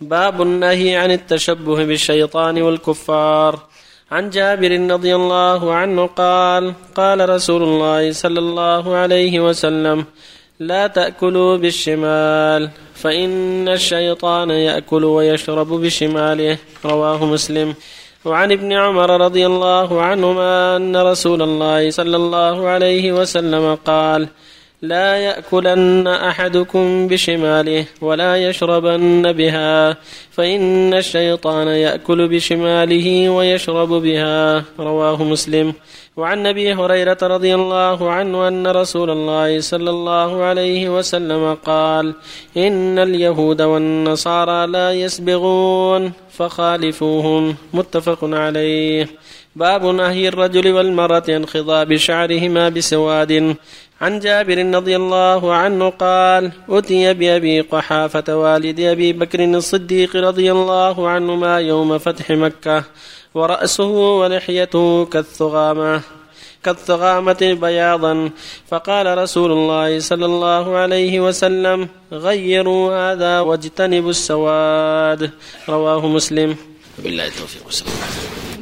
باب النهي عن التشبه بالشيطان والكفار. عن جابر رضي الله عنه قال قال رسول الله صلى الله عليه وسلم لا تأكلوا بالشمال فإن الشيطان يأكل ويشرب بشماله. رواه مسلم. وعن ابن عمر رضي الله عنهما أن رسول الله صلى الله عليه وسلم قال لا يأكلن أحدكم بشماله ولا يشربن بها فإن الشيطان يأكل بشماله ويشرب بها رواه مسلم. وعن أبي هريرة رضي الله عنه أن رسول الله صلى الله عليه وسلم قال إن اليهود والنصارى لا يسبغون فخالفوهم. متفق عليه. باب نهي الرجل والمرأة عن خضاب شعرهما بسواد عن جابر رضي الله عنه قال أتي بأبي قحافة والد أبي بكر الصديق رضي الله عنهما يوم فتح مكة ورأسه ولحيته كالثغامة كالثغامة بياضا. فقال رسول الله صلى الله عليه وسلم غيروا هذا واجتنبوا السواد. رواه مسلم. بالله التوفيق والسلام.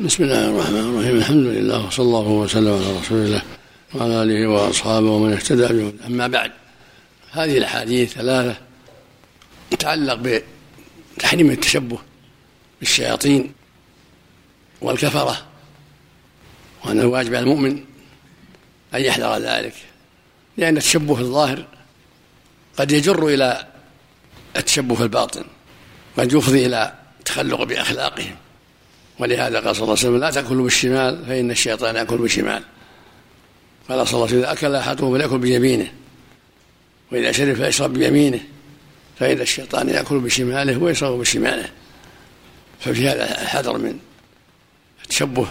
بسم الله الرحمن الرحيم. الحمد لله وصلى الله وسلم على رسول الله. وعلى آله وأصحابه ومن اهتدى بهم أما بعد هذه الأحاديث ثلاثة تتعلق بتحريم التشبه بالشياطين والكفرة وأن الواجب على المؤمن أن يحذر ذلك لأن التشبه الظاهر قد يجر إلى التشبه في الباطن قد يفضي إلى التخلق بأخلاقهم. ولهذا قال صلى الله عليه وسلم لا تأكلوا بالشمال فإن الشيطان يأكل بالشمال. قال صلى الله عليه وسلم إذا أكل أحدكم فليأكل بيمينه وإذا شرب فيشرب بيمينه فإن الشيطان يأكل بشماله ويشرب بشماله. ففي هذا الحذر من التشبه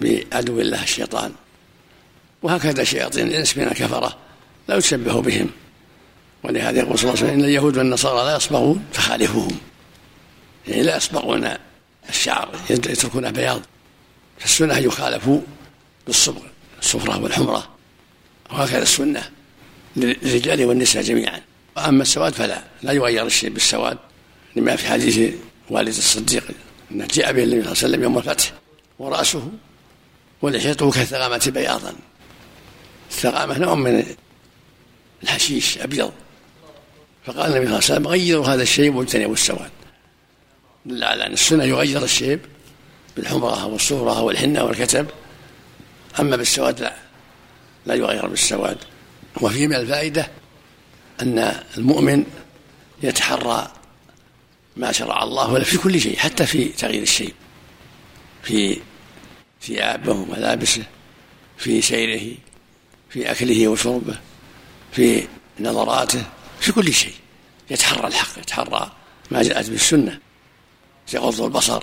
بعدو الله الشيطان. وهكذا شياطين الإنس من الكفرة لا يتشبه بهم. ولهذا يقول صلى الله عليه وسلم إن اليهود والنصارى لا يصبغون فخالفوهم يعني لا يصبغون الشعر يتركون بياض. فالسنة أن يخالفوا بالصبغ. الصفرة والحمرة وهكذا السنة للرجال والنساء جميعا. وأما السواد فلا لا يغير الشيء بالسواد لما في حديث والد الصديق أنه جاء به النبي صلى الله عليه وسلم يوم الفتح ورأسه ولحيته كالثغامة بياضا. الثغامة نوع من الحشيش أبيض. فقال النبي صلى الله عليه وسلم غيروا هذا الشيب واجتنبوا السواد. دل على أن السنة يغير الشيب بالحمرة والصورة والحنة والكتب. أما بالسواد لا. لا يغير بالسواد. وفيه من الفائدة أن المؤمن يتحرى ما شرع الله له في كل شيء حتى في تغيير الشيء. في ثيابه وملابسه في سيره في أكله وشربه في نظراته في كل شيء. يتحرى الحق يتحرى ما جاءت بالسنة. يغض البصر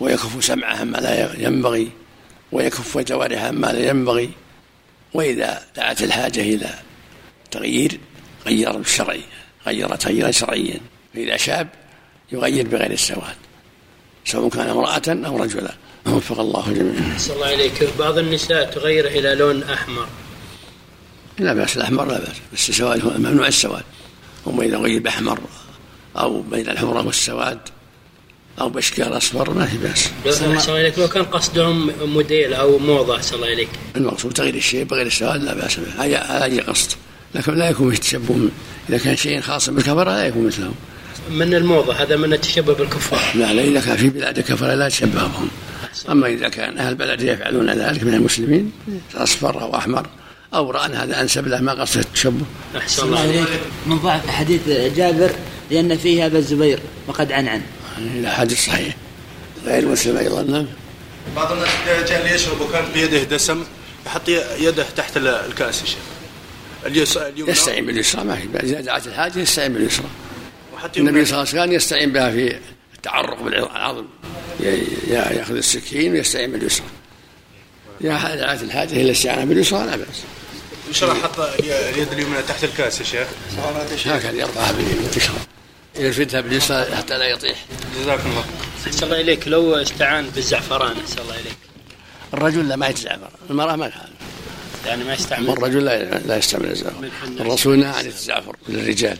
ويكف سمعه عما لا ينبغي. ويكف جوارحه عما لا ينبغي وإذا دعت الحاجة إلى تغيير غير بالشرعي غير تغييرا شرعيا فإذا شاب يغير بغير السواد سواء كان امرأة أو رجلا وفق الله جميعا. صلى الله عليك بعض النساء تغير إلى لون أحمر. لا بأس الأحمر لا بأس بس السواد هو ممنوع السواد. أما إذا غير بأحمر أو بين الحمرة والسواد أو بشكال أصفر ما في بأس. صلى الله عليك. لو كان قصدهم موديل أو موضة صلى الله عليك. المقصود تغيير الشيء بغير السواد لا بأس به. هذا أي قصد. لكن لا يكون فيه تشبه إذا كان شيء خاص بالكفرة لا يكون مثلهم. من الموضة؟ هذا من التشبه بالكفار. لا لا إذا كان في بلاد الكفرة لا تشبه بهم أما إذا كان أهل البلد يفعلون ذلك من المسلمين أصفر أو أحمر أو رأى أن هذا أنسب له ما قصد التشبه. أحسن الله عليك. من ضعف حديث جابر لأن فيه أبا الزبير وقد عنعن. إلى حديث صحيح. غير مسلم أيضا نعم. بعض الناس جاء ليشرب وكان بيده دسم يحط يده تحت الكأس يا شيخ. يستعين باليسرى ما في إذا دعت الحاجة يستعين باليسرى النبي صلى الله عليه وسلم يستعين بها في التعرق بالعظم. يأخذ السكين ويستعين باليسرى إذا دعت الحاجة إلى الاستعانة باليسرى لا شاء الله حط اليد اليمنى تحت الكأس يا شيخ؟ هكذا يرفعها باليمين وتشرب يرفدها باليسرى حتى لا يطيح. جزاكم الله أحسن الله إليك. لو استعان بالزعفران أحسن الله إليك. الرجل لا ما يتزعفر. المرأة ما يعني ما يستعمل. الرجل لا لا يستعمل الزعفر الرسول نهى عن التزعفر للرجال.